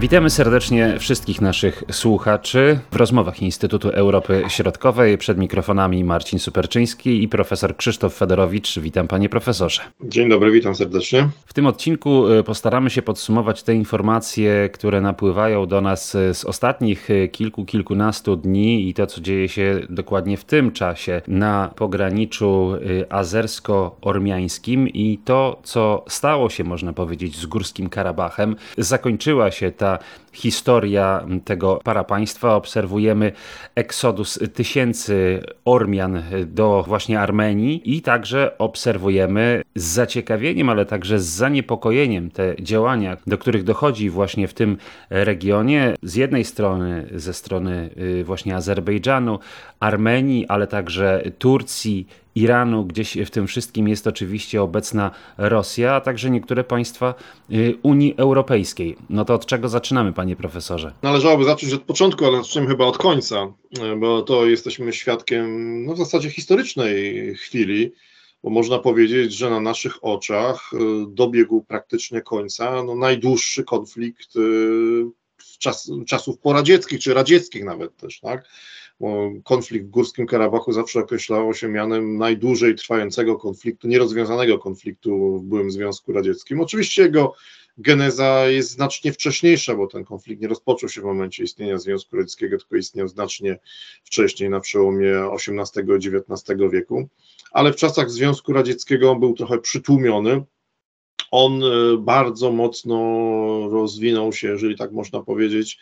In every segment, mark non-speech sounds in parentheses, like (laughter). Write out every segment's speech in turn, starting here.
Witamy serdecznie wszystkich naszych słuchaczy w rozmowach Instytutu Europy Środkowej. Przed mikrofonami Marcin Superczyński i profesor Krzysztof Federowicz. Witam panie profesorze. Dzień dobry, witam serdecznie. W tym odcinku y, postaramy się podsumować te informacje, które napływają do nas y, z ostatnich y, kilku, kilkunastu dni i to, co dzieje się dokładnie w tym czasie na pograniczu azersko-ormiańskim i to, co stało się, można powiedzieć, z Górskim Karabachem. Zakończyła się ta historia tego parapaństwa. Obserwujemy eksodus tysięcy Ormian do właśnie Armenii i także obserwujemy z zaciekawieniem, ale także z zaniepokojeniem te działania, do których dochodzi właśnie w tym regionie. Z jednej strony ze strony y, właśnie Azerbejdżanu, Armenii, ale także Turcji, Iranu, gdzieś w tym wszystkim jest oczywiście obecna Rosja, a także niektóre państwa y, Unii Europejskiej. No to od czego zaczynamy, panie profesorze? Należałoby zacząć od początku, ale zaczniemy chyba od końca, bo to jesteśmy świadkiem no w zasadzie historycznej chwili, bo można powiedzieć, że na naszych oczach y, dobiegł praktycznie końca no, najdłuższy konflikt y, czas, czasów poradzieckich, czy radzieckich nawet też, tak? Konflikt w Górskim Karabachu zawsze określało się mianem najdłużej trwającego konfliktu, nierozwiązanego konfliktu w byłym Związku Radzieckim. Oczywiście jego geneza jest znacznie wcześniejsza, bo ten konflikt nie rozpoczął się w momencie istnienia Związku Radzieckiego, tylko istniał znacznie wcześniej, na przełomie XVIII i XIX wieku, ale w czasach Związku Radzieckiego on był trochę przytłumiony. On e, bardzo mocno rozwinął się, jeżeli tak można powiedzieć,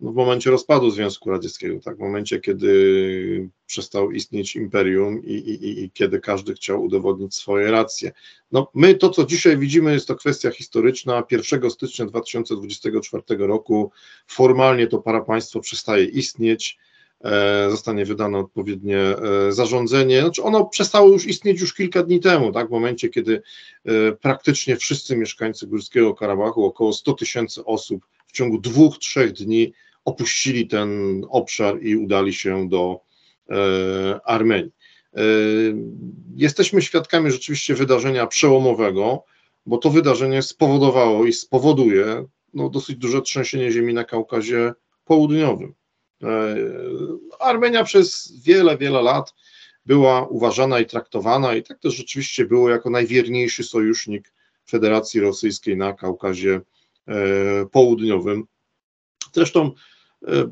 no, w momencie rozpadu Związku Radzieckiego, tak, w momencie, kiedy przestał istnieć imperium i, i, i kiedy każdy chciał udowodnić swoje racje. No, my to, co dzisiaj widzimy, jest to kwestia historyczna. 1 stycznia 2024 roku formalnie to parapaństwo przestaje istnieć e, zostanie wydane odpowiednie e, zarządzenie. Znaczy ono przestało już istnieć już kilka dni temu, tak, w momencie, kiedy e, praktycznie wszyscy mieszkańcy Górskiego Karabachu, około 100 tysięcy osób w ciągu dwóch, trzech dni opuścili ten obszar i udali się do e, Armenii. E, jesteśmy świadkami rzeczywiście wydarzenia przełomowego, bo to wydarzenie spowodowało i spowoduje no, dosyć duże trzęsienie ziemi na Kaukazie Południowym. E, Armenia przez wiele, wiele lat była uważana i traktowana, i tak też rzeczywiście było, jako najwierniejszy sojusznik Federacji Rosyjskiej na Kaukazie Południowym. Zresztą E,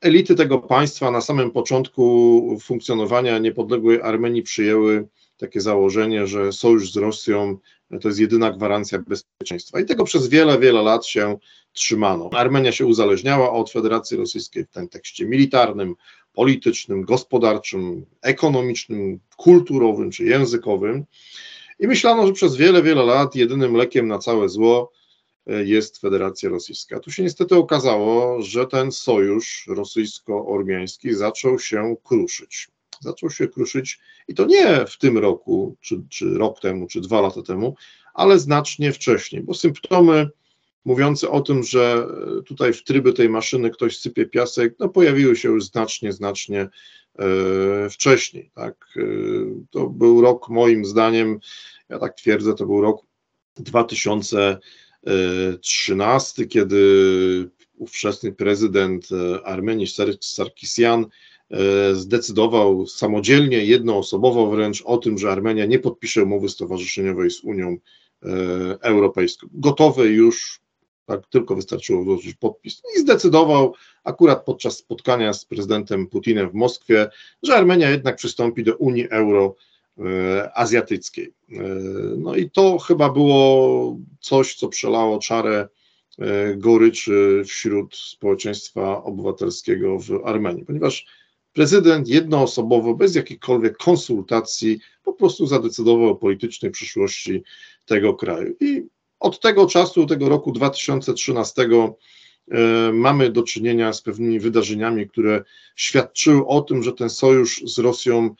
elity tego państwa na samym początku funkcjonowania niepodległej Armenii przyjęły takie założenie, że sojusz z Rosją to jest jedyna gwarancja bezpieczeństwa. I tego przez wiele, wiele lat się trzymano. Armenia się uzależniała od Federacji Rosyjskiej w kontekście militarnym, politycznym, gospodarczym, ekonomicznym, kulturowym czy językowym. I myślano, że przez wiele, wiele lat jedynym lekiem na całe zło jest Federacja Rosyjska. Tu się niestety okazało, że ten sojusz rosyjsko-ormiański zaczął się kruszyć. Zaczął się kruszyć i to nie w tym roku, czy, czy rok temu, czy dwa lata temu, ale znacznie wcześniej, bo symptomy mówiące o tym, że tutaj w tryby tej maszyny ktoś sypie piasek, no pojawiły się już znacznie, znacznie e, wcześniej. Tak? E, to był rok, moim zdaniem, ja tak twierdzę, to był rok 2000 13, kiedy ówczesny prezydent e, Armenii Sarkisian e, zdecydował samodzielnie, jednoosobowo wręcz o tym, że Armenia nie podpisze umowy stowarzyszeniowej z Unią e, Europejską. Gotowy już, tak tylko wystarczyło włożyć podpis. I zdecydował akurat podczas spotkania z prezydentem Putinem w Moskwie, że Armenia jednak przystąpi do Unii Europejskiej azjatyckiej. E, no i to chyba było coś, co przelało czarę e, goryczy wśród społeczeństwa obywatelskiego w Armenii, ponieważ prezydent jednoosobowo, bez jakichkolwiek konsultacji, po prostu zadecydował o politycznej przyszłości tego kraju. I od tego czasu, tego roku 2013, mamy do czynienia z pewnymi wydarzeniami, które świadczyły o tym, że ten sojusz z Rosją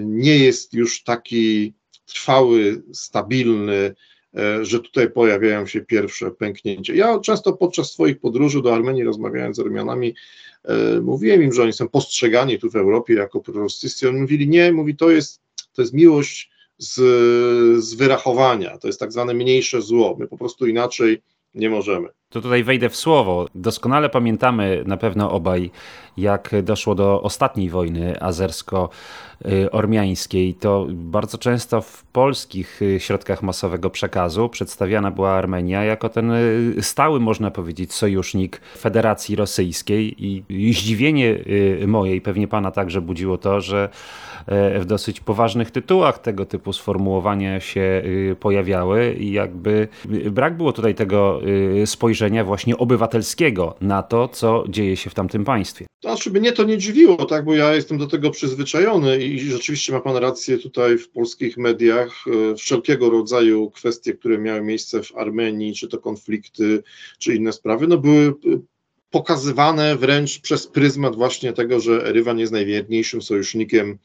nie jest już taki trwały, stabilny, y, że tutaj pojawiają się pierwsze pęknięcia. Ja często podczas swoich podróży do Armenii, rozmawiając z Armianami, y, mówiłem im, że oni są postrzegani tu w Europie jako prorosyjscy. Oni mówili, nie, mówi, to jest, to jest miłość z, z wyrachowania. To jest tak zwane mniejsze zło. My po prostu inaczej nie możemy. To tutaj wejdę w słowo. Doskonale pamiętamy na pewno obaj, jak doszło do ostatniej wojny azersko-ormiańskiej. To bardzo często w polskich środkach masowego przekazu przedstawiana była Armenia jako ten stały, można powiedzieć, sojusznik Federacji Rosyjskiej. I zdziwienie moje i pewnie pana także budziło to, że w dosyć poważnych tytułach tego typu sformułowania się pojawiały i jakby brak było tutaj tego spojrzenia spojrzenia właśnie obywatelskiego na to, co dzieje się w tamtym państwie. To znaczy, mnie to nie dziwiło, tak, bo ja jestem do tego przyzwyczajony i rzeczywiście ma pan rację tutaj w polskich mediach. E, wszelkiego rodzaju kwestie, które miały miejsce w Armenii, czy to konflikty, czy inne sprawy, no były e, pokazywane wręcz przez pryzmat właśnie tego, że Erywan jest najwierniejszym sojusznikiem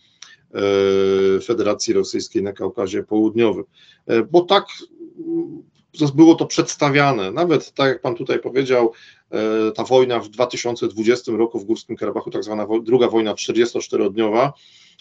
e, Federacji Rosyjskiej na Kaukazie Południowym. Bo tak było to przedstawiane. Nawet tak jak Pan tutaj powiedział, e, ta wojna w 2020 roku w Górskim Karabachu, tak zwana druga wojna 44-dniowa,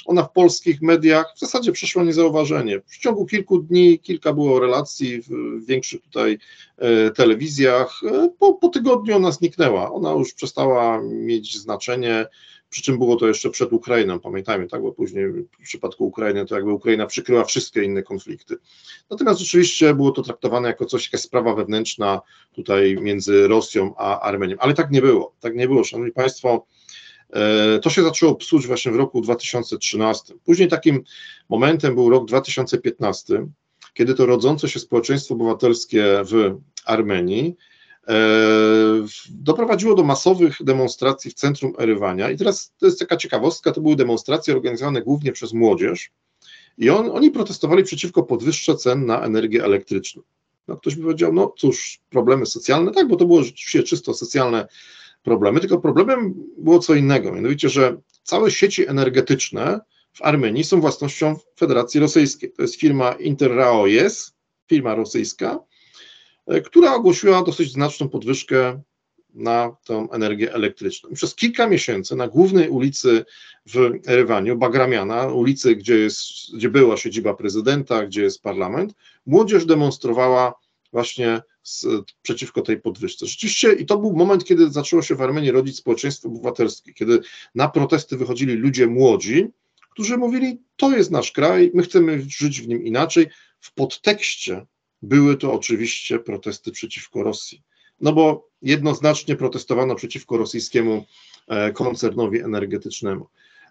ona w polskich mediach w zasadzie przeszła niezauważenie. W ciągu kilku dni kilka było relacji w większych tutaj e, telewizjach. E, po, po tygodniu ona zniknęła. Ona już przestała mieć znaczenie przy czym było to jeszcze przed Ukrainą, pamiętajmy, tak, bo później w przypadku Ukrainy to jakby Ukraina przykryła wszystkie inne konflikty. Natomiast rzeczywiście było to traktowane jako coś, jakaś sprawa wewnętrzna tutaj między Rosją a Armenią, ale tak nie było, tak nie było, szanowni państwo, e, to się zaczęło psuć właśnie w roku 2013. Później takim momentem był rok 2015, kiedy to rodzące się społeczeństwo obywatelskie w Armenii doprowadziło do masowych demonstracji w centrum Erywania. I teraz to jest taka ciekawostka, to były demonstracje organizowane głównie przez młodzież i on, oni protestowali przeciwko podwyżce cen na energię elektryczną. No, ktoś by powiedział, no cóż, problemy socjalne, tak, bo to było rzeczywiście czysto socjalne problemy, tylko problemem było co innego, mianowicie, że całe sieci energetyczne w Armenii są własnością Federacji Rosyjskiej. To jest firma Interraoes, firma rosyjska, E, która ogłosiła dosyć znaczną podwyżkę na tę energię elektryczną. Przez kilka miesięcy na głównej ulicy w Erywaniu, Bagramiana, ulicy, gdzie, jest, gdzie była siedziba prezydenta, gdzie jest parlament, młodzież demonstrowała właśnie z, przeciwko tej podwyżce. Rzeczywiście i to był moment, kiedy zaczęło się w Armenii rodzić społeczeństwo obywatelskie, kiedy na protesty wychodzili ludzie młodzi, którzy mówili, to jest nasz kraj, my chcemy żyć w nim inaczej. W podtekście były to oczywiście protesty przeciwko Rosji. No bo jednoznacznie protestowano przeciwko rosyjskiemu e, koncernowi energetycznemu.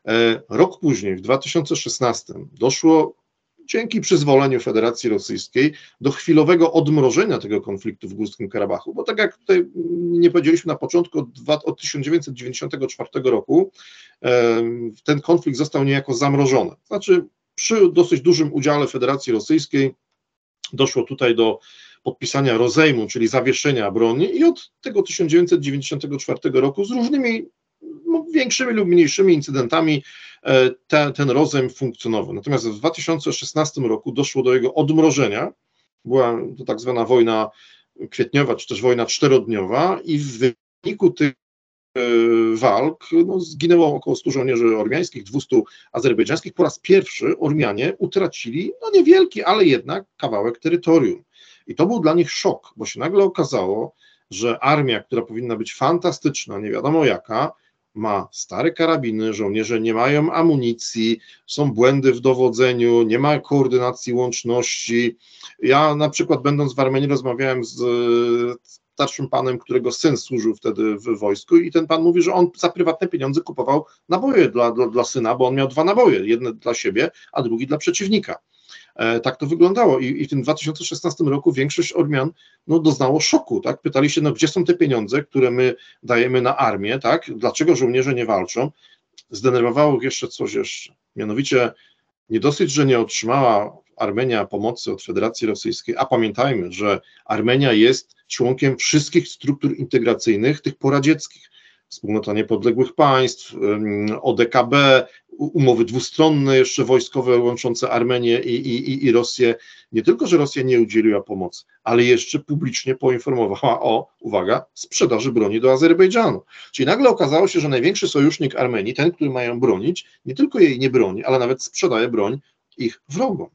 E, rok później, w 2016, doszło dzięki przyzwoleniu Federacji Rosyjskiej do chwilowego odmrożenia tego konfliktu w Górskim Karabachu, bo tak jak tutaj nie powiedzieliśmy na początku, od 1994 roku e, ten konflikt został niejako zamrożony. Znaczy przy dosyć dużym udziale Federacji Rosyjskiej doszło tutaj do podpisania rozejmu, czyli zawieszenia broni i od tego 1994 roku z różnymi no, większymi lub mniejszymi incydentami e, te, ten rozejm funkcjonował. Natomiast w 2016 roku doszło do jego odmrożenia. Była to tak zwana wojna kwietniowa, czy też wojna czterodniowa i w wyniku tych walk no, zginęło około 100 żołnierzy ormiańskich, 200 azerbejdżańskich. Po raz pierwszy Ormianie utracili, no niewielki, ale jednak kawałek terytorium. I to był dla nich szok, bo się nagle okazało, że armia, która powinna być fantastyczna, nie wiadomo jaka, ma stare karabiny, żołnierze nie mają amunicji, są błędy w dowodzeniu, nie ma koordynacji łączności. Ja na przykład będąc w Armenii rozmawiałem z starszym panem, którego syn służył wtedy w wojsku i ten pan mówi, że on za prywatne pieniądze kupował naboje dla, dla, dla syna, bo on miał dwa naboje, jedne dla siebie, a drugi dla przeciwnika. E, tak to wyglądało I, i w tym 2016 roku większość Ormian no, doznało szoku, tak? Pytali się, no gdzie są te pieniądze, które my dajemy na armię, tak? Dlaczego żołnierze nie walczą? Zdenerwowało jeszcze coś jeszcze, mianowicie nie dosyć, że nie otrzymała Armenia pomocy od Federacji Rosyjskiej, a pamiętajmy, że Armenia jest członkiem wszystkich struktur integracyjnych, tych poradzieckich. Wspólnota Niepodległych Państw, ODKB, umowy dwustronne jeszcze wojskowe łączące Armenię i, i, i Rosję. Nie tylko, że Rosja nie udzieliła pomocy, ale jeszcze publicznie poinformowała o, uwaga, sprzedaży broni do Azerbejdżanu. Czyli nagle okazało się, że największy sojusznik Armenii, ten, który mają bronić, nie tylko jej nie broni, ale nawet sprzedaje broń ich wrogom.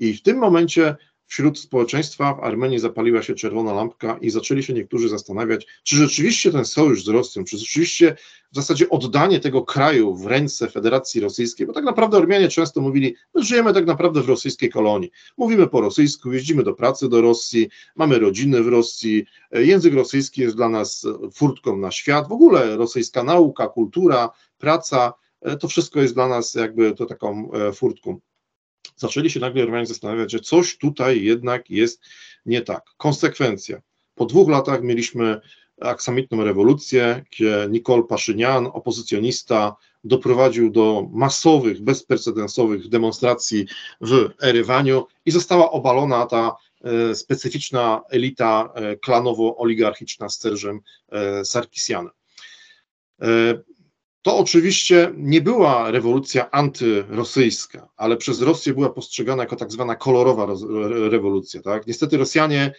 I w tym momencie wśród społeczeństwa w Armenii zapaliła się czerwona lampka i zaczęli się niektórzy zastanawiać, czy rzeczywiście ten sojusz z Rosją, czy rzeczywiście w zasadzie oddanie tego kraju w ręce Federacji Rosyjskiej, bo tak naprawdę Ormianie często mówili, my żyjemy tak naprawdę w rosyjskiej kolonii, mówimy po rosyjsku, jeździmy do pracy do Rosji, mamy rodziny w Rosji, język rosyjski jest dla nas furtką na świat, w ogóle rosyjska nauka, kultura, praca, to wszystko jest dla nas jakby to taką e, furtką zaczęli się nagle Ormianie zastanawiać, że coś tutaj jednak jest nie tak. Konsekwencja. Po dwóch latach mieliśmy aksamitną rewolucję, gdzie Nicole Paszynian, opozycjonista, doprowadził do masowych, bezprecedensowych demonstracji w Erywaniu i została obalona ta e, specyficzna elita e, klanowo-oligarchiczna z Serżem e, Sarkisianem. To oczywiście nie była rewolucja antyrosyjska, ale przez Rosję była postrzegana jako tak zwana kolorowa rewolucja. Tak? Niestety Rosjanie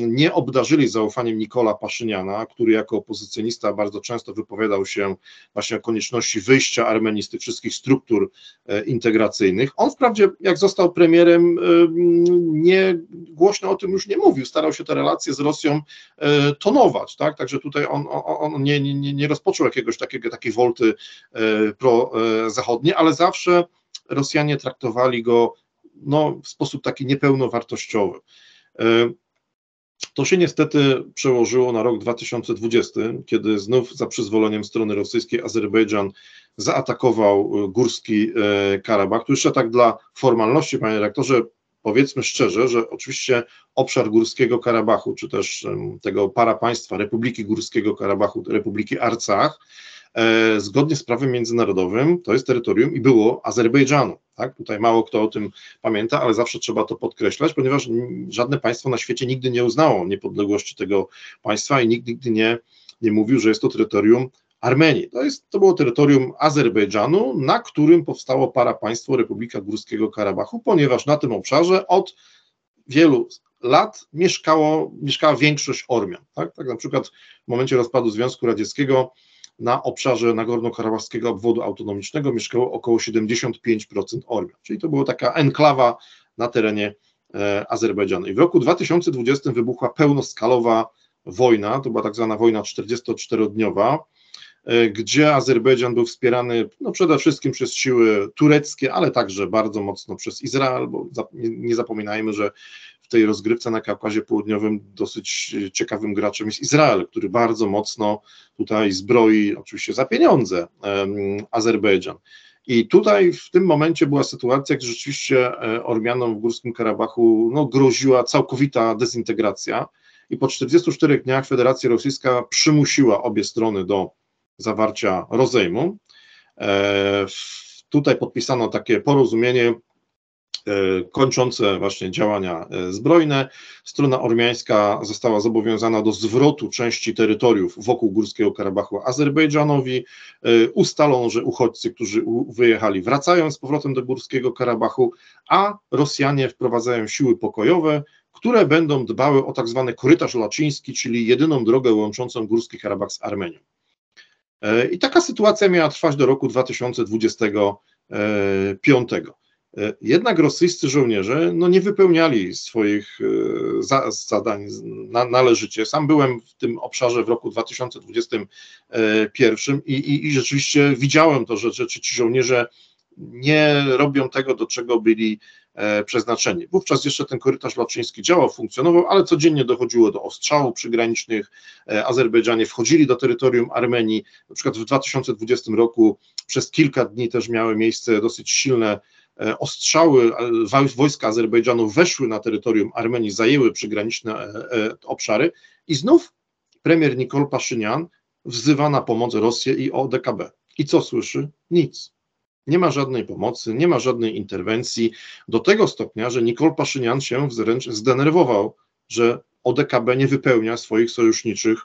nie obdarzyli zaufaniem Nikola Paszyniana, który jako opozycjonista bardzo często wypowiadał się właśnie o konieczności wyjścia Armenii z tych wszystkich struktur e, integracyjnych. On wprawdzie, jak został premierem, nie głośno o tym już nie mówił, starał się te relacje z Rosją e, tonować, tak? Także tutaj on, on, nie, nie, nie rozpoczął jakiegoś takiego, takiej wolty e, pro-zachodniej, ale zawsze Rosjanie traktowali go no, w sposób taki niepełnowartościowy. E, to się niestety przełożyło na rok 2020, kiedy znów za przyzwoleniem strony rosyjskiej Azerbejdżan zaatakował e, górski e, Karabach. Tu jeszcze tak dla formalności, panie rektorze, powiedzmy szczerze, że oczywiście obszar Górskiego Karabachu, czy też tego para państwa Republiki Górskiego Karabachu, Republiki Arcach, zgodnie z prawem międzynarodowym to jest terytorium i było Azerbejdżanu. Tak? Tutaj mało kto o tym pamięta, ale zawsze trzeba to podkreślać, ponieważ żadne państwo na świecie nigdy nie uznało niepodległości tego państwa i nikt nigdy nie, nie mówił, że jest to terytorium Armenii. To, jest, to było terytorium Azerbejdżanu, na którym powstało para państwo Republika Górskiego Karabachu, ponieważ na tym obszarze od wielu lat mieszkało, mieszkała większość Ormian. Tak? tak na przykład w momencie rozpadu Związku Radzieckiego na obszarze Nagorno-Karabachskiego obwodu autonomicznego mieszkało około 75% Ormian, czyli to była taka enklawa na terenie e, Azerbejdżanu. I w roku 2020 wybuchła pełnoskalowa wojna, to była tak zwana wojna 44-dniowa, e, gdzie Azerbejdżan był wspierany no, przede wszystkim przez siły tureckie, ale także bardzo mocno przez Izrael, bo nie zapominajmy, że tej rozgrywce na Kaukazie Południowym dosyć ciekawym graczem jest Izrael, który bardzo mocno tutaj zbroi, oczywiście za pieniądze, Azerbejdżan. I tutaj w tym momencie była sytuacja, gdzie rzeczywiście e, Ormianom w Górskim Karabachu no, groziła całkowita dezintegracja i po 44 dniach Federacja Rosyjska przymusiła obie strony do zawarcia rozejmu. E, tutaj podpisano takie porozumienie, E, kończące właśnie działania e, zbrojne. Strona ormiańska została zobowiązana do zwrotu części terytoriów wokół Górskiego Karabachu Azerbejdżanowi. E, ustalono, że uchodźcy, którzy wyjechali, wracają z powrotem do Górskiego Karabachu, a Rosjanie wprowadzają siły pokojowe, które będą dbały o tak zwany korytarz laczyński, czyli jedyną drogę łączącą Górski Karabach z Armenią. I taka sytuacja miała trwać do roku 2025. E, jednak rosyjscy żołnierze no, nie wypełniali swoich e, zadań należycie. Sam byłem w tym obszarze w roku 2021 i, i, i rzeczywiście widziałem to, że, że ci żołnierze nie robią tego, do czego byli e, przeznaczeni. Wówczas jeszcze ten korytarz laczyński działał, funkcjonował, ale codziennie dochodziło do ostrzałów przygranicznych. Azerbejdżanie wchodzili do terytorium Armenii. Na przykład w 2020 roku przez kilka dni też miały miejsce dosyć silne E, ostrzały wojska Azerbejdżanu weszły na terytorium Armenii, zajęły przygraniczne e, e, obszary i znów premier Nikol Paszynian wzywa na pomoc Rosję i ODKB. I co słyszy? Nic. Nie ma żadnej pomocy, nie ma żadnej interwencji, do tego stopnia, że Nikol Paszynian się wręcz zdenerwował, że ODKB nie wypełnia swoich sojuszniczych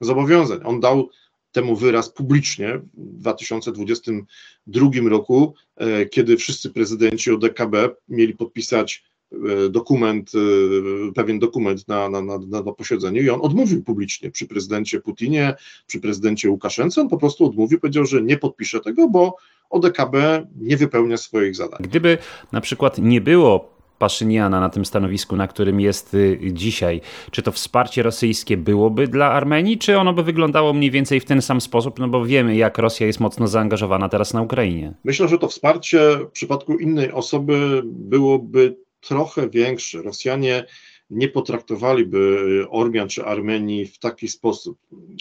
zobowiązań. On dał temu wyraz publicznie w 2022 roku, e, kiedy wszyscy prezydenci ODKB mieli podpisać e, dokument, e, pewien dokument na, na, na, na posiedzeniu i on odmówił publicznie przy prezydencie Putinie, przy prezydencie Łukaszence, on po prostu odmówił, powiedział, że nie podpisze tego, bo ODKB nie wypełnia swoich zadań. Gdyby na przykład nie było Paszyniana na tym stanowisku, na którym jest y, dzisiaj, czy to wsparcie rosyjskie byłoby dla Armenii, czy ono by wyglądało mniej więcej w ten sam sposób, no bo wiemy, jak Rosja jest mocno zaangażowana teraz na Ukrainie? Myślę, że to wsparcie w przypadku innej osoby byłoby trochę większe. Rosjanie nie potraktowaliby Ormian czy Armenii w taki sposób.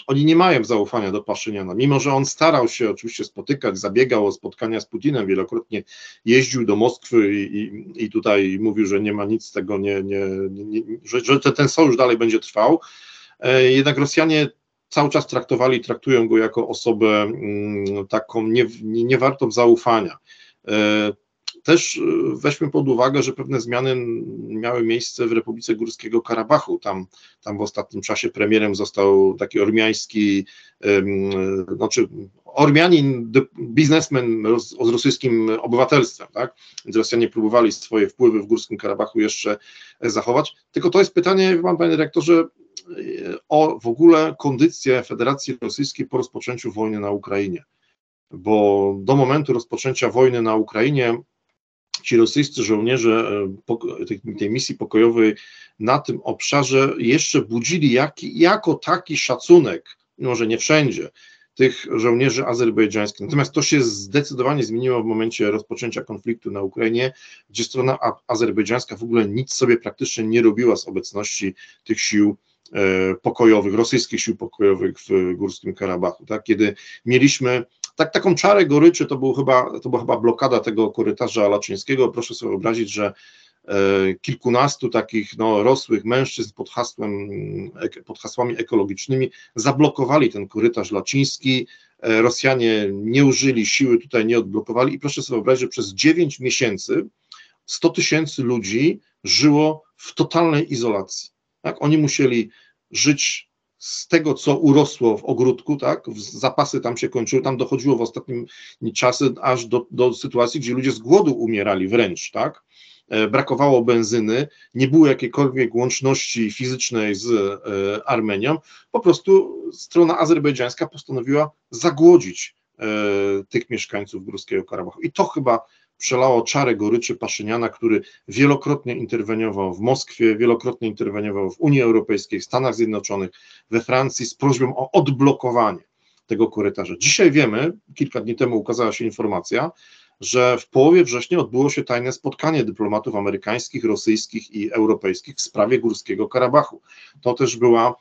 Oni nie mają zaufania do Paszyniana, mimo że on starał się oczywiście spotykać, zabiegał o spotkania z Putinem, wielokrotnie jeździł do Moskwy i, i, i tutaj mówił, że nie ma nic z tego, nie, nie, nie, że, że ten sojusz dalej będzie trwał. E, jednak Rosjanie cały czas traktowali, traktują go jako osobę mm, taką nie, nie, nie zaufania. E, też e, weźmy pod uwagę, że pewne zmiany miały miejsce w Republice Górskiego Karabachu. Tam, tam w ostatnim czasie premierem został taki ormiański, znaczy Ormianin, biznesmen z rosyjskim obywatelstwem, tak? Więc Rosjanie próbowali swoje wpływy w Górskim Karabachu jeszcze zachować. Tylko to jest pytanie, pan panie dyrektorze, o w ogóle kondycję Federacji Rosyjskiej po rozpoczęciu wojny na Ukrainie. Bo do momentu rozpoczęcia wojny na Ukrainie ci rosyjscy żołnierze e, tej, misji pokojowej na tym obszarze jeszcze budzili jak, jako taki szacunek, mimo że nie wszędzie, tych żołnierzy azerbejdżańskich. Natomiast to się zdecydowanie zmieniło w momencie rozpoczęcia konfliktu na Ukrainie, gdzie strona azerbejdżańska w ogóle nic sobie praktycznie nie robiła z obecności tych sił e, pokojowych, rosyjskich sił pokojowych w Górskim Karabachu. Tak? Kiedy mieliśmy tak, taką czarę goryczy to, był chyba, to była chyba blokada tego korytarza laczyńskiego. Proszę sobie wyobrazić, że e, kilkunastu takich no, rosłych mężczyzn pod, hasłem, pod hasłami ekologicznymi zablokowali ten korytarz laczyński. E, Rosjanie nie użyli siły, tutaj nie odblokowali i proszę sobie wyobrazić, że przez 9 miesięcy 100 tysięcy ludzi żyło w totalnej izolacji. Tak? Oni musieli żyć z tego, co urosło w ogródku, tak, zapasy tam się kończyły, tam dochodziło w ostatnim czasie aż do, do sytuacji, gdzie ludzie z głodu umierali wręcz, tak, e, brakowało benzyny, nie było jakiejkolwiek łączności fizycznej z e, Armenią, po prostu strona azerbejdżańska postanowiła zagłodzić e, tych mieszkańców Górskiego Karabachu. I to chyba przelało czarę goryczy Paszyniana, który wielokrotnie interweniował w Moskwie, wielokrotnie interweniował w Unii Europejskiej, w Stanach Zjednoczonych, we Francji z prośbą o odblokowanie tego korytarza. Dzisiaj wiemy, kilka dni temu ukazała się informacja, że w połowie września odbyło się tajne spotkanie dyplomatów amerykańskich, rosyjskich i europejskich w sprawie Górskiego Karabachu. To też była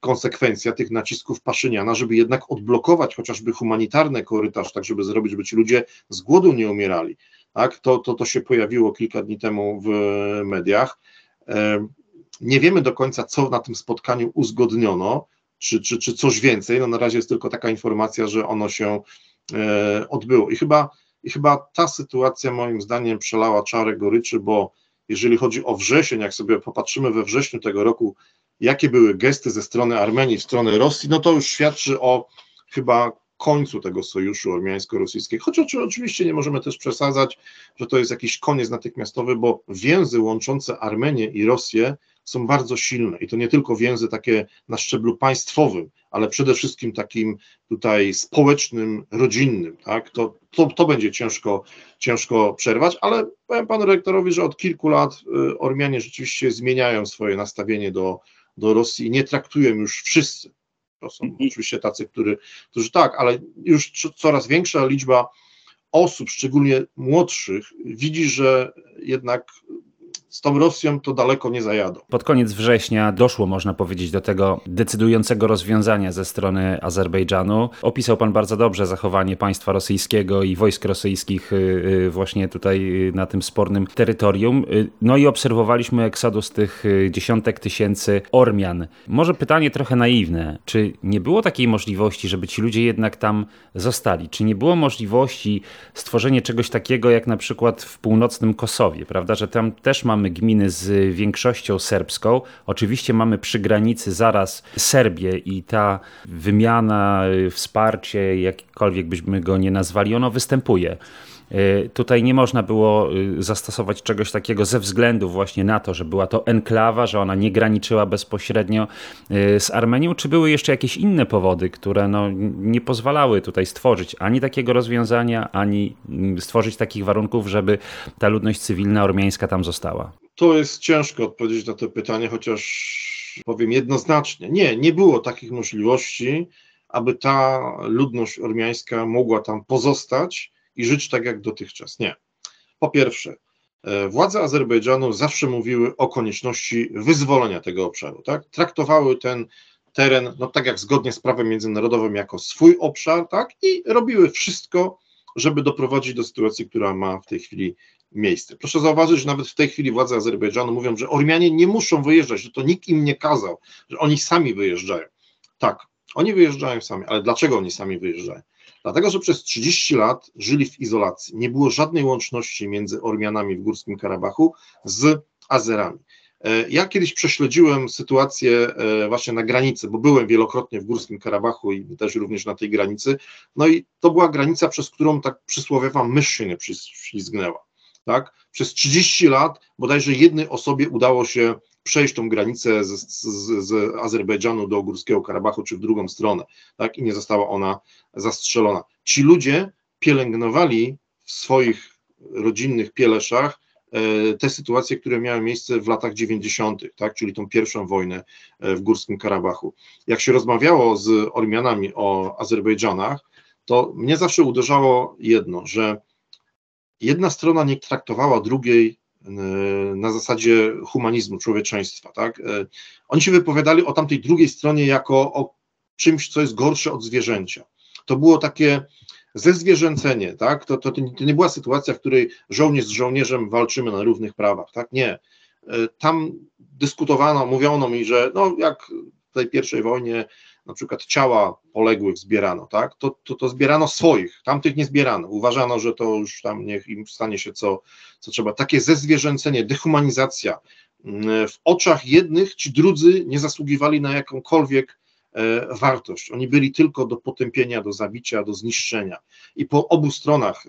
konsekwencja tych nacisków Paszyniana, żeby jednak odblokować chociażby humanitarny korytarz, tak żeby zrobić, żeby ci ludzie z głodu nie umierali. Tak? To, to, to się pojawiło kilka dni temu w mediach. E, nie wiemy do końca, co na tym spotkaniu uzgodniono, czy, czy, czy coś więcej. No na razie jest tylko taka informacja, że ono się e, odbyło. I chyba, I chyba ta sytuacja moim zdaniem przelała czarę goryczy, bo jeżeli chodzi o wrzesień, jak sobie popatrzymy we wrześniu tego roku, jakie były gesty ze strony Armenii w stronę Rosji, no to już świadczy o chyba końcu tego sojuszu ormiańsko-rosyjskiego. Choć oczywiście nie możemy też przesadzać, że to jest jakiś koniec natychmiastowy, bo więzy łączące Armenię i Rosję są bardzo silne i to nie tylko więzy takie na szczeblu państwowym, ale przede wszystkim takim tutaj społecznym, rodzinnym, tak? To, to, to będzie ciężko, ciężko przerwać, ale powiem panu rektorowi, że od kilku lat y, Ormianie rzeczywiście zmieniają swoje nastawienie do, do Rosji nie traktują już wszyscy. To są mhm. oczywiście tacy, który, którzy tak, ale już coraz większa liczba osób, szczególnie młodszych, widzi, że jednak z tą Rosją to daleko nie zajadą. Pod koniec września doszło, można powiedzieć, do tego decydującego rozwiązania ze strony Azerbejdżanu. Opisał pan bardzo dobrze zachowanie państwa rosyjskiego i wojsk rosyjskich y, y, właśnie tutaj y, na tym spornym terytorium. No i obserwowaliśmy eksodus tych dziesiątek tysięcy Ormian. Może pytanie trochę naiwne. Czy nie było takiej możliwości, żeby ci ludzie jednak tam zostali? Czy nie było możliwości stworzenia czegoś takiego jak na przykład w północnym Kosowie, prawda, że tam też mamy mamy gminy z większością serbską. Oczywiście mamy przy granicy zaraz Serbię i ta wymiana, wsparcie, jakkolwiek byśmy go nie nazwali, ono występuje. E, tutaj nie można było e, zastosować czegoś takiego ze względu właśnie na to, że była to enklawa, że ona nie graniczyła bezpośrednio e, z Armenią, czy były jeszcze jakieś inne powody, które no, nie pozwalały tutaj stworzyć ani takiego rozwiązania, ani mm, stworzyć takich warunków, żeby ta ludność cywilna ormiańska tam została? To jest ciężko odpowiedzieć na to pytanie, chociaż powiem jednoznacznie. Nie, nie było takich możliwości, aby ta ludność ormiańska mogła tam pozostać i żyć tak jak dotychczas. Nie. Po pierwsze, e, władze Azerbejdżanu zawsze mówiły o konieczności wyzwolenia tego obszaru. Tak? Traktowały ten teren, no tak jak zgodnie z prawem międzynarodowym, jako swój obszar, tak? I robiły wszystko, żeby doprowadzić do sytuacji, która ma w tej chwili miejsce. Proszę zauważyć, że nawet w tej chwili władze Azerbejdżanu mówią, że Ormianie nie muszą wyjeżdżać, że to nikt im nie kazał, że oni sami wyjeżdżają. Tak, oni wyjeżdżają sami, ale dlaczego oni sami wyjeżdżają? Dlatego, że przez 30 lat żyli w izolacji. Nie było żadnej łączności między Ormianami w Górskim Karabachu z Azerami. E, ja kiedyś prześledziłem sytuację e, właśnie na granicy, bo byłem wielokrotnie w Górskim Karabachu i też również na tej granicy. No i to była granica, przez którą tak przysłowiowa mysz się nie przyślizgnęła. Tak? Przez 30 lat bodajże jednej osobie udało się przejść tą granicę z, z, z Azerbejdżanu do Górskiego Karabachu, czy w drugą stronę, tak, i nie została ona zastrzelona. Ci ludzie pielęgnowali w swoich rodzinnych pieleszach e, te sytuacje, które miały miejsce w latach 90., tak, czyli tą pierwszą wojnę e, w Górskim Karabachu. Jak się rozmawiało z Ormianami o Azerbejdżanach, to mnie zawsze uderzało jedno, że jedna strona nie traktowała drugiej na zasadzie humanizmu, człowieczeństwa. Tak? E, oni się wypowiadali o tamtej drugiej stronie jako o czymś, co jest gorsze od zwierzęcia. To było takie zezwierzęcenie, tak? To, to, to nie była sytuacja, w której żołnierz z żołnierzem walczymy na równych prawach, tak? Nie. E, tam dyskutowano, mówiono mi, że no jak w tej pierwszej wojnie na przykład ciała poległych zbierano, tak, to, to, to zbierano swoich, tamtych nie zbierano. Uważano, że to już tam niech im stanie się co, co trzeba. Takie zezwierzęcenie, dehumanizacja. Mm, w oczach jednych ci drudzy nie zasługiwali na jakąkolwiek e, wartość. Oni byli tylko do potępienia, do zabicia, do zniszczenia. I po obu stronach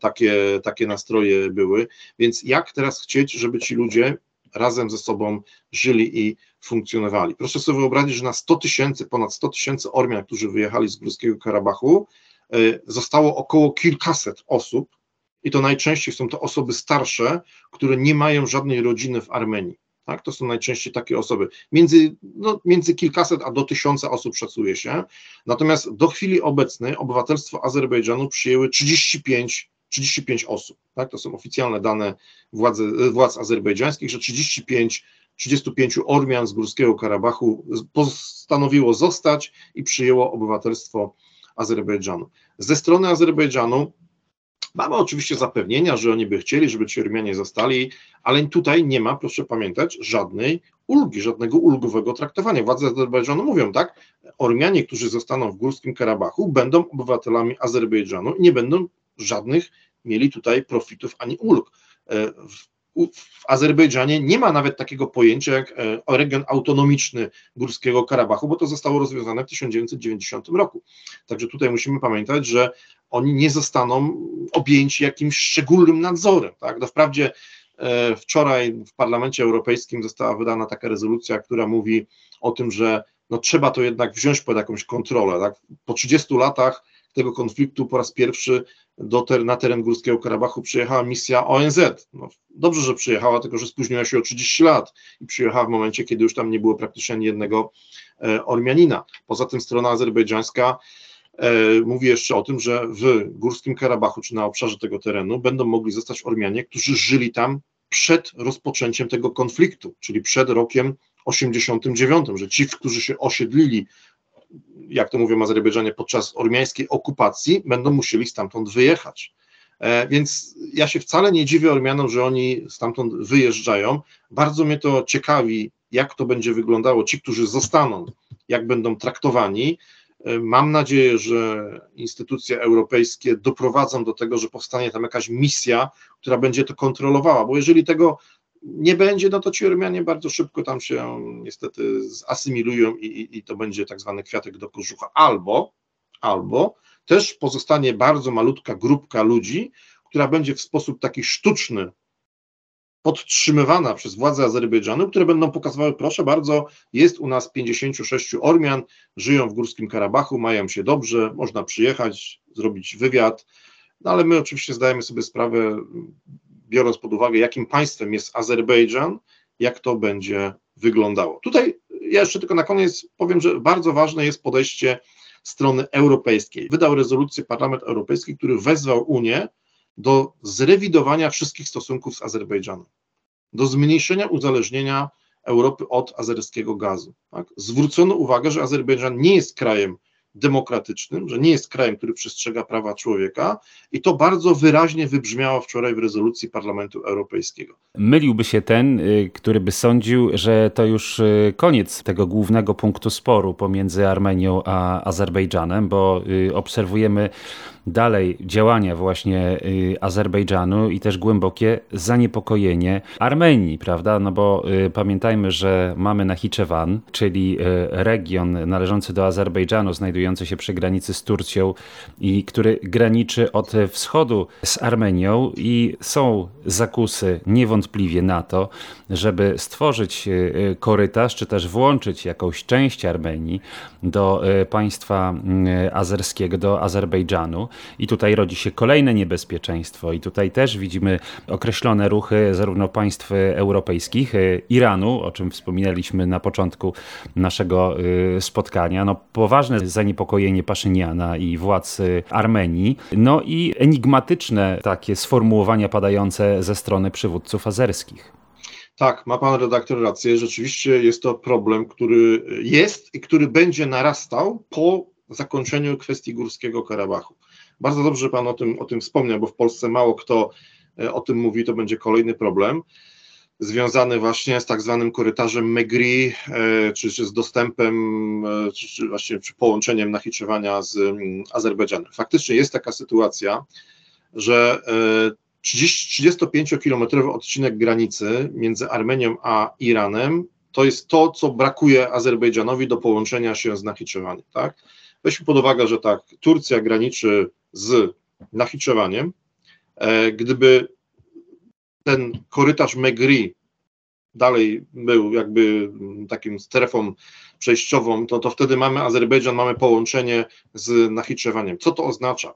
takie, takie nastroje były. Więc jak teraz chcieć, żeby ci ludzie razem ze sobą żyli i funkcjonowali. Proszę sobie wyobrazić, że na 100 tysięcy, ponad 100 tysięcy Ormian, którzy wyjechali z Górskiego Karabachu, e, zostało około kilkaset osób i to najczęściej są to osoby starsze, które nie mają żadnej rodziny w Armenii. Tak? To są najczęściej takie osoby. Między, no, między kilkaset a do tysiąca osób szacuje się. Natomiast do chwili obecnej obywatelstwo Azerbejdżanu przyjęły 35 35 osób. Tak? To są oficjalne dane władzy, władz azerbejdżańskich, że 35, 35 Ormian z Górskiego Karabachu postanowiło zostać i przyjęło obywatelstwo Azerbejdżanu. Ze strony Azerbejdżanu mamy oczywiście zapewnienia, że oni by chcieli, żeby ci Ormianie zostali, ale tutaj nie ma, proszę pamiętać, żadnej ulgi, żadnego ulgowego traktowania. Władze Azerbejdżanu mówią tak, Ormianie, którzy zostaną w Górskim Karabachu, będą obywatelami Azerbejdżanu i nie będą żadnych mieli tutaj profitów ani ulg. E, w, Azerbejdżanie nie ma nawet takiego pojęcia jak e, region autonomiczny Górskiego Karabachu, bo to zostało rozwiązane w 1990 roku. Także tutaj musimy pamiętać, że oni nie zostaną objęci jakimś szczególnym nadzorem. Tak? No wprawdzie e, wczoraj w Parlamencie Europejskim została wydana taka rezolucja, która mówi o tym, że no trzeba to jednak wziąć pod jakąś kontrolę. Tak? Po 30 latach tego konfliktu po raz pierwszy do ter na teren Górskiego Karabachu przyjechała misja ONZ. No, dobrze, że przyjechała, tylko że spóźniła się o 30 lat i przyjechała w momencie, kiedy już tam nie było praktycznie ani jednego e, Ormianina. Poza tym strona azerbejdżańska e, mówi jeszcze o tym, że w Górskim Karabachu, czy na obszarze tego terenu, będą mogli zostać Ormianie, którzy żyli tam przed rozpoczęciem tego konfliktu, czyli przed rokiem 89, że ci, którzy się osiedlili jak to mówią Azerbejdżanie, podczas ormiańskiej okupacji, będą musieli stamtąd wyjechać. E, więc ja się wcale nie dziwię Ormianom, że oni stamtąd wyjeżdżają. Bardzo mnie to ciekawi, jak to będzie wyglądało, ci, którzy zostaną, jak będą traktowani. E, mam nadzieję, że instytucje europejskie doprowadzą do tego, że powstanie tam jakaś misja, która będzie to kontrolowała, bo jeżeli tego nie będzie, no to ci Ormianie bardzo szybko tam się niestety zasymilują i, i, i to będzie tak zwany kwiatek do kożucha. Albo, albo też pozostanie bardzo malutka grupka ludzi, która będzie w sposób taki sztuczny podtrzymywana przez władze Azerbejdżanu, które będą pokazywały, proszę bardzo, jest u nas 56 Ormian, żyją w Górskim Karabachu, mają się dobrze, można przyjechać, zrobić wywiad, no ale my oczywiście zdajemy sobie sprawę, biorąc pod uwagę, jakim państwem jest Azerbejdżan, jak to będzie wyglądało. Tutaj ja jeszcze tylko na koniec powiem, że bardzo ważne jest podejście strony europejskiej. Wydał rezolucję Parlament Europejski, który wezwał Unię do zrewidowania wszystkich stosunków z Azerbejdżanem, do zmniejszenia uzależnienia Europy od azerskiego gazu. Tak? Zwrócono uwagę, że Azerbejdżan nie jest krajem demokratycznym, że nie jest krajem, który przestrzega prawa człowieka i to bardzo wyraźnie wybrzmiało wczoraj w rezolucji Parlamentu Europejskiego. Myliłby się ten, y, który by sądził, że to już y, koniec tego głównego punktu sporu pomiędzy Armenią a Azerbejdżanem, bo y, obserwujemy dalej działania właśnie y, Azerbejdżanu i też głębokie zaniepokojenie Armenii, prawda? No bo y, pamiętajmy, że mamy Nachiczewan, czyli y, region należący do Azerbejdżanu, znajdujący się przy granicy z Turcją i który graniczy od wschodu z Armenią i są zakusy niewątpliwie na to, żeby stworzyć korytarz, czy też włączyć jakąś część Armenii do państwa azerskiego, do Azerbejdżanu. I tutaj rodzi się kolejne niebezpieczeństwo, i tutaj też widzimy określone ruchy zarówno państw europejskich, e, Iranu, o czym wspominaliśmy na początku naszego e, spotkania, no poważne zaniepokojenie Paszyniana i władz e, Armenii, no i enigmatyczne takie sformułowania padające ze strony przywódców azerskich. Tak, ma pan redaktor rację. Rzeczywiście jest to problem, który jest i który będzie narastał po zakończeniu kwestii Górskiego Karabachu. Bardzo dobrze, Pan o tym, o tym wspomniał, bo w Polsce mało kto e, o tym mówi, to będzie kolejny problem związany właśnie z tak zwanym korytarzem Megri, e, czy, czy z dostępem, e, czy, czy właśnie czy połączeniem nachiczewania z mm, Azerbejdżanem. Faktycznie jest taka sytuacja, że 35-kilometrowy odcinek granicy między Armenią a Iranem to jest to, co brakuje Azerbejdżanowi do połączenia się z Nachiczewaniem. Tak? Weźmy pod uwagę, że tak, Turcja graniczy z Nachiczewaniem. E, gdyby ten korytarz Megri dalej był jakby takim strefą przejściową, to, to wtedy mamy Azerbejdżan, mamy połączenie z Nachiczewaniem. Co to oznacza?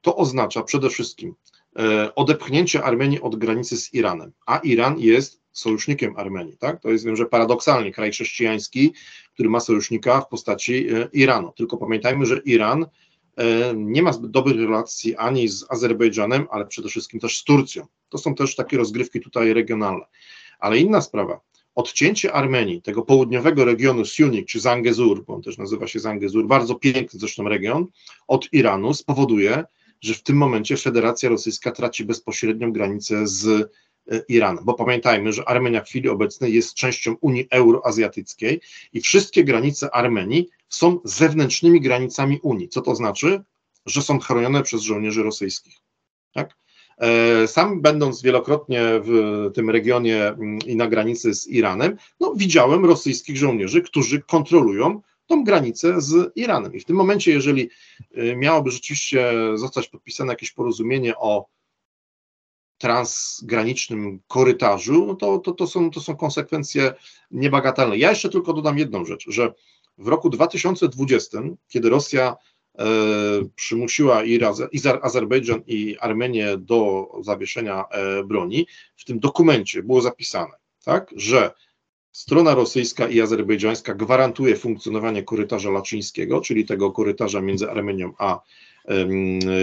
To oznacza przede wszystkim e, odepchnięcie Armenii od granicy z Iranem, a Iran jest sojusznikiem Armenii, tak? To jest, wiem, że paradoksalnie kraj chrześcijański, który ma sojusznika w postaci e, Iranu. Tylko pamiętajmy, że Iran E, nie ma zbyt dobrych relacji ani z Azerbejdżanem, ale przede wszystkim też z Turcją. To są też takie rozgrywki tutaj regionalne. Ale inna sprawa, odcięcie Armenii, tego południowego regionu Sunik czy Zangezur, bo on też nazywa się Zangezur, bardzo piękny zresztą region, od Iranu spowoduje, że w tym momencie Federacja Rosyjska traci bezpośrednią granicę z Iranem, bo pamiętajmy, że Armenia w chwili obecnej jest częścią Unii Euroazjatyckiej i wszystkie granice Armenii są zewnętrznymi granicami Unii. Co to znaczy? Że są chronione przez żołnierzy rosyjskich. Tak? E, sam będąc wielokrotnie w tym regionie mm, i na granicy z Iranem, no, widziałem rosyjskich żołnierzy, którzy kontrolują tą granicę z Iranem. I w tym momencie, jeżeli e, miałoby rzeczywiście zostać podpisane jakieś porozumienie o transgranicznym korytarzu, no to, to, to, są, to są konsekwencje niebagatelne. Ja jeszcze tylko dodam jedną rzecz, że w roku 2020, kiedy Rosja e, przymusiła i, Azerbejdżan i Armenię do zawieszenia e, broni, w tym dokumencie było zapisane, tak, że strona rosyjska i azerbejdżańska gwarantuje funkcjonowanie korytarza laczyńskiego, czyli tego korytarza między Armenią a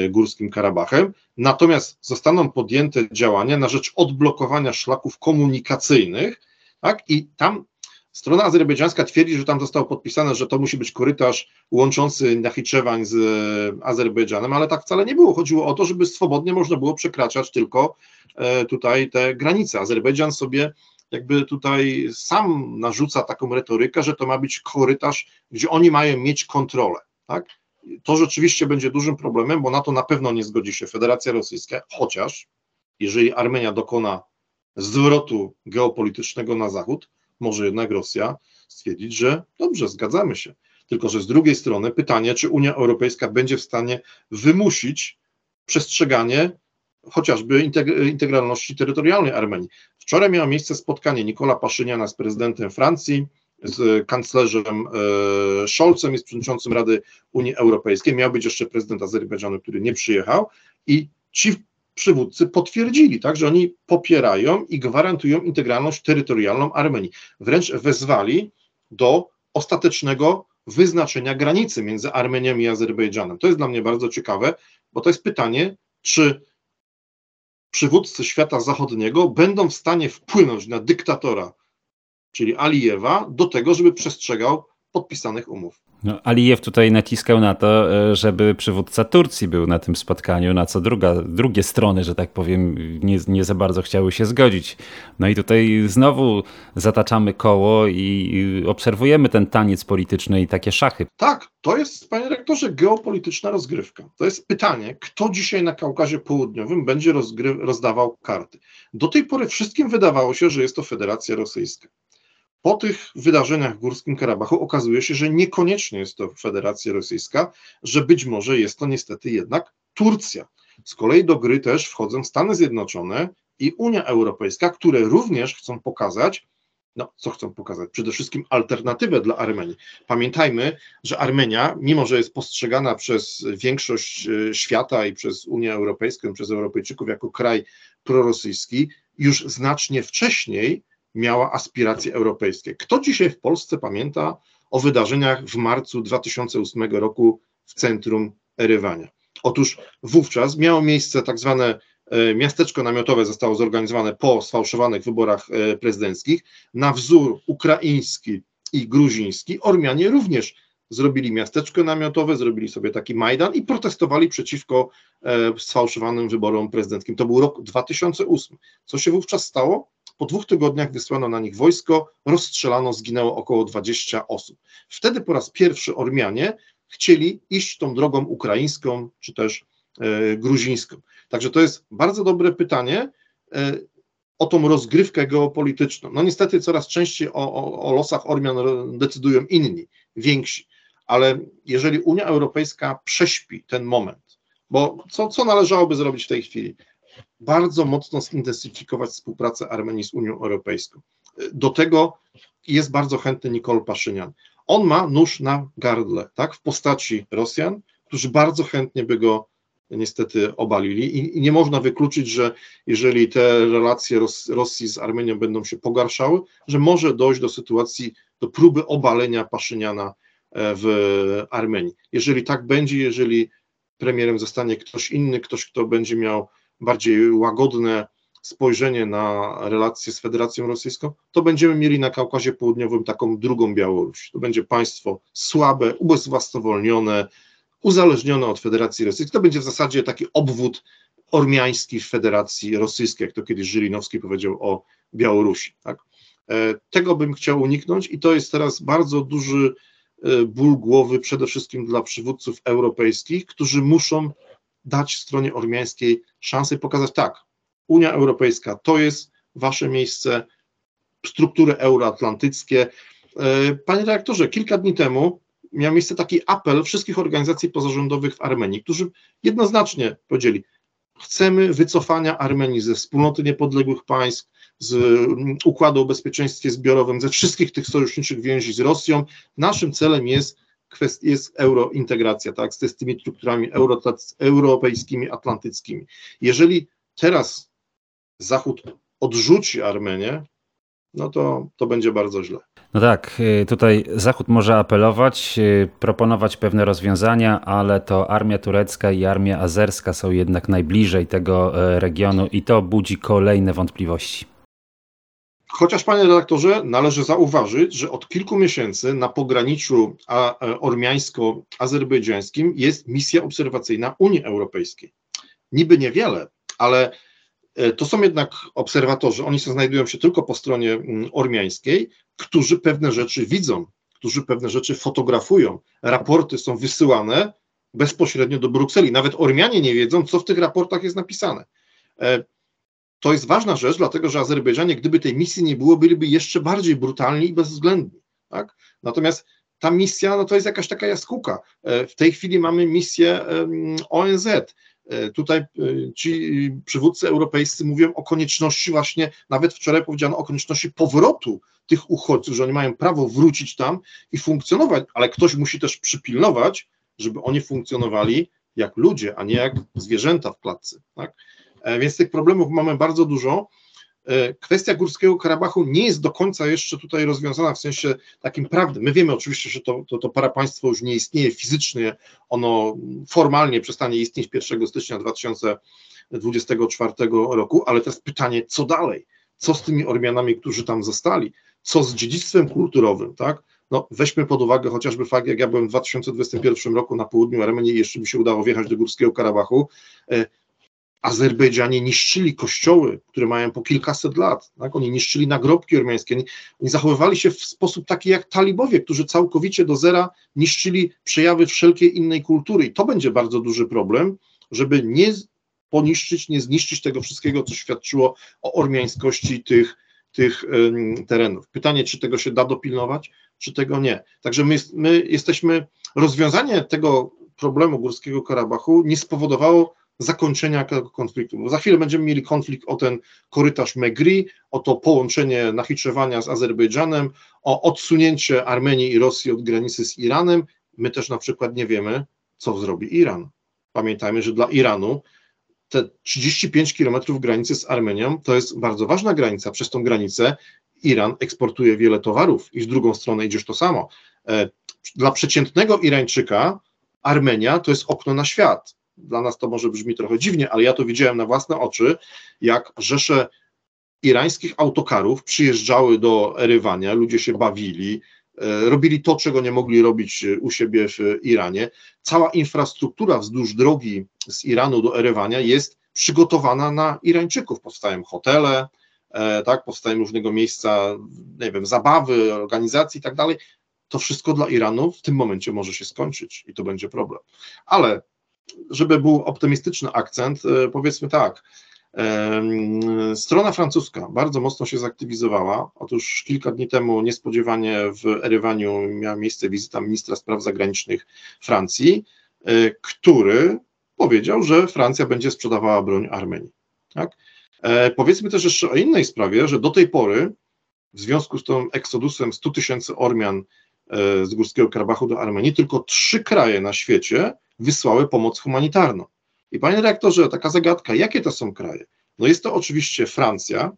Górskim Karabachem. Natomiast zostaną podjęte działania na rzecz odblokowania szlaków komunikacyjnych, tak? I tam strona azerbejdżańska twierdzi, że tam zostało podpisane, że to musi być korytarz łączący Nachiczewań z e, Azerbejdżanem, ale tak wcale nie było. Chodziło o to, żeby swobodnie można było przekraczać tylko e, tutaj te granice. Azerbejdżan sobie jakby tutaj sam narzuca taką retorykę, że to ma być korytarz, gdzie oni mają mieć kontrolę. Tak? To rzeczywiście będzie dużym problemem, bo na to na pewno nie zgodzi się Federacja Rosyjska, chociaż jeżeli Armenia dokona zwrotu geopolitycznego na zachód, może jednak Rosja stwierdzić, że dobrze, zgadzamy się. Tylko, że z drugiej strony pytanie, czy Unia Europejska będzie w stanie wymusić przestrzeganie chociażby integralności terytorialnej Armenii. Wczoraj miało miejsce spotkanie Nikola Paszyniana z prezydentem Francji, z kanclerzem e, Scholzem i z przewodniczącym Rady Unii Europejskiej. Miał być jeszcze prezydent Azerbejdżanu, który nie przyjechał i ci przywódcy potwierdzili, tak, że oni popierają i gwarantują integralność terytorialną Armenii. Wręcz wezwali do ostatecznego wyznaczenia granicy między Armenią i Azerbejdżanem. To jest dla mnie bardzo ciekawe, bo to jest pytanie, czy przywódcy świata zachodniego będą w stanie wpłynąć na dyktatora, czyli Alijewa, do tego, żeby przestrzegał podpisanych umów. No, Alijew tutaj naciskał na to, e, żeby przywódca Turcji był na tym spotkaniu, na co druga, drugie strony, że tak powiem, nie, nie za bardzo chciały się zgodzić. No i tutaj znowu zataczamy koło i obserwujemy ten taniec polityczny i takie szachy. Tak, to jest, panie rektorze, geopolityczna rozgrywka. To jest pytanie, kto dzisiaj na Kaukazie Południowym będzie rozdawał karty. Do tej pory wszystkim wydawało się, że jest to Federacja Rosyjska. Po tych wydarzeniach w Górskim Karabachu okazuje się, że niekoniecznie jest to Federacja Rosyjska, że być może jest to niestety jednak Turcja. Z kolei do gry też wchodzą Stany Zjednoczone i Unia Europejska, które również chcą pokazać, no co chcą pokazać? Przede wszystkim alternatywę dla Armenii. Pamiętajmy, że Armenia, mimo że jest postrzegana przez większość e, świata i przez Unię Europejską, przez Europejczyków jako kraj prorosyjski, już znacznie wcześniej miała aspiracje europejskie. Kto dzisiaj w Polsce pamięta o wydarzeniach w marcu 2008 roku w centrum Erywania? Otóż wówczas miało miejsce tak zwane e, miasteczko namiotowe zostało zorganizowane po sfałszowanych wyborach e, prezydenckich na wzór ukraiński i gruziński. Ormianie również zrobili miasteczko namiotowe, zrobili sobie taki Majdan i protestowali przeciwko e, sfałszowanym wyborom prezydenckim. To był rok 2008. Co się wówczas stało? Po dwóch tygodniach wysłano na nich wojsko, rozstrzelano, zginęło około 20 osób. Wtedy po raz pierwszy Ormianie chcieli iść tą drogą ukraińską czy też e, gruzińską. Także to jest bardzo dobre pytanie e, o tą rozgrywkę geopolityczną. No niestety coraz częściej o, o, o losach Ormian decydują inni, więksi, ale jeżeli Unia Europejska prześpi ten moment, bo co, co należałoby zrobić w tej chwili? Bardzo mocno zintensyfikować współpracę Armenii z Unią Europejską. Do tego jest bardzo chętny Nikol Paszynian. On ma nóż na gardle, tak, w postaci Rosjan, którzy bardzo chętnie by go niestety obalili i, i nie można wykluczyć, że jeżeli te relacje Ros Rosji z Armenią będą się pogarszały, że może dojść do sytuacji, do próby obalenia Paszyniana e, w Armenii. Jeżeli tak będzie, jeżeli premierem zostanie ktoś inny, ktoś, kto będzie miał bardziej łagodne spojrzenie na relacje z Federacją Rosyjską, to będziemy mieli na Kaukazie Południowym taką drugą Białoruś. To będzie państwo słabe, ubezwłasnowolnione, uzależnione od Federacji Rosyjskiej. To będzie w zasadzie taki obwód ormiański Federacji Rosyjskiej, jak to kiedyś Żylinowski powiedział o Białorusi. Tak? E, tego bym chciał uniknąć i to jest teraz bardzo duży e, ból głowy przede wszystkim dla przywódców europejskich, którzy muszą dać stronie ormiańskiej szansę pokazać tak, Unia Europejska to jest wasze miejsce, struktury euroatlantyckie. E, panie redaktorze, kilka dni temu miał miejsce taki apel wszystkich organizacji pozarządowych w Armenii, którzy jednoznacznie powiedzieli, chcemy wycofania Armenii ze wspólnoty niepodległych państw, z mm, układu o bezpieczeństwie zbiorowym, ze wszystkich tych sojuszniczych więzi z Rosją. Naszym celem jest kwestia jest eurointegracja, tak, z tymi strukturami euro, europejskimi, atlantyckimi. Jeżeli teraz Zachód odrzuci Armenię, no to, to będzie bardzo źle. No tak, y, tutaj Zachód może apelować, y, proponować pewne rozwiązania, ale to armia turecka i armia azerska są jednak najbliżej tego e, regionu i to budzi kolejne wątpliwości. Chociaż, panie redaktorze, należy zauważyć, że od kilku miesięcy na pograniczu e, ormiańsko-azerbejdżańskim jest misja obserwacyjna Unii Europejskiej. Niby niewiele, ale e, to są jednak obserwatorzy, oni się znajdują się tylko po stronie ormiańskiej, którzy pewne rzeczy widzą, którzy pewne rzeczy fotografują. Raporty są wysyłane bezpośrednio do Brukseli. Nawet Ormianie nie wiedzą, co w tych raportach jest napisane. To jest ważna rzecz, dlatego że Azerbejdżanie, gdyby tej misji nie było, byliby jeszcze bardziej brutalni i bezwzględni. Tak? Natomiast ta misja no to jest jakaś taka jaskółka. E, w tej chwili mamy misję ONZ. E, tutaj e, ci przywódcy europejscy mówią o konieczności właśnie, nawet wczoraj powiedziano o konieczności powrotu tych uchodźców, że oni mają prawo wrócić tam i funkcjonować, ale ktoś musi też przypilnować, żeby oni funkcjonowali jak ludzie, a nie jak zwierzęta w klatce. Tak? Więc tych problemów mamy bardzo dużo. E, kwestia Górskiego Karabachu nie jest do końca jeszcze tutaj rozwiązana w sensie takim prawdy. My wiemy oczywiście, że to, to, to już nie istnieje fizycznie, ono formalnie przestanie istnieć 1 stycznia 2024 roku, ale teraz pytanie, co dalej? Co z tymi Ormianami, którzy tam zostali? Co z dziedzictwem kulturowym, tak? No, weźmy pod uwagę chociażby fakt, jak ja byłem w 2021 roku na południu Armenii i jeszcze mi się udało wjechać do Górskiego Karabachu, e, Azerbejdżanie niszczyli kościoły, które mają po kilkaset lat, tak? oni niszczyli nagrobki ormiańskie, oni, zachowywali się w sposób taki jak talibowie, którzy całkowicie do zera niszczyli przejawy wszelkiej innej kultury i to będzie bardzo duży problem, żeby nie poniszczyć, nie zniszczyć tego wszystkiego, co świadczyło o ormiańskości tych, tych terenów. Pytanie, czy tego się da dopilnować, czy tego nie. Także my, my jesteśmy, rozwiązanie tego problemu Górskiego Karabachu nie spowodowało zakończenia tego konfliktu. Bo za chwilę będziemy mieli konflikt o ten korytarz Megri, o to połączenie Nachiczewania z Azerbejdżanem, o odsunięcie Armenii i Rosji od granicy z Iranem. My też na przykład nie wiemy, co zrobi Iran. Pamiętajmy, że dla Iranu te 35 kilometrów granicy z Armenią to jest bardzo ważna granica. Przez tą granicę Iran eksportuje wiele towarów i z drugą stronę idziesz to samo. E, dla przeciętnego Irańczyka Armenia to jest okno na świat dla nas to może brzmi trochę dziwnie, ale ja to widziałem na własne oczy, jak rzesze irańskich autokarów przyjeżdżały do Erywania, ludzie się bawili, e, robili to, czego nie mogli robić u siebie w Iranie. Cała infrastruktura wzdłuż drogi z Iranu do Erywania jest przygotowana na Irańczyków. Powstają hotele, e, tak, powstają różnego miejsca, nie wiem, zabawy, organizacji i tak dalej. To wszystko dla Iranu w tym momencie może się skończyć i to będzie problem. Ale żeby był optymistyczny akcent, e, powiedzmy tak. Strona francuska bardzo mocno się zaktywizowała. Otóż kilka dni temu niespodziewanie w Erywaniu miała miejsce wizyta ministra spraw zagranicznych Francji, e, który powiedział, że Francja będzie sprzedawała broń Armenii. Tak? E, powiedzmy też jeszcze o innej sprawie, że do tej pory w związku z tym eksodusem 100 tysięcy Ormian z Górskiego Karabachu do Armenii, tylko trzy kraje na świecie wysłały pomoc humanitarną. I panie dyrektorze, taka zagadka, jakie to są kraje? No jest to oczywiście Francja,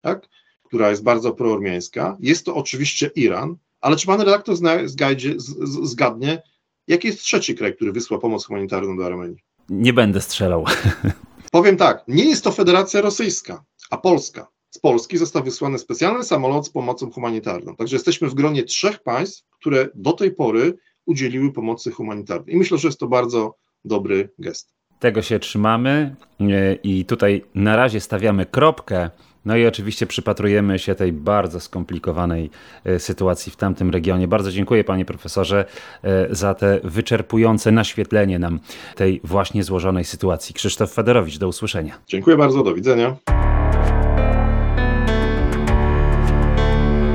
tak, która jest bardzo proormiańska, jest to oczywiście Iran, ale czy pan redaktor zgadnie, zgadnie, jaki jest trzeci kraj, który wysłał pomoc humanitarną do Armenii? Nie będę strzelał. (laughs) Powiem tak, nie jest to Federacja Rosyjska, a Polska. Z Polski został wysłany specjalny samolot z pomocą humanitarną. Także jesteśmy w gronie trzech państw, które do tej pory udzieliły pomocy humanitarnej. I myślę, że jest to bardzo dobry gest. Tego się trzymamy e, i tutaj na razie stawiamy kropkę. No i oczywiście przypatrujemy się tej bardzo skomplikowanej e, sytuacji w tamtym regionie. Bardzo dziękuję panie profesorze e, za te wyczerpujące naświetlenie nam tej właśnie złożonej sytuacji. Krzysztof Federowicz, do usłyszenia. Dziękuję bardzo, do widzenia.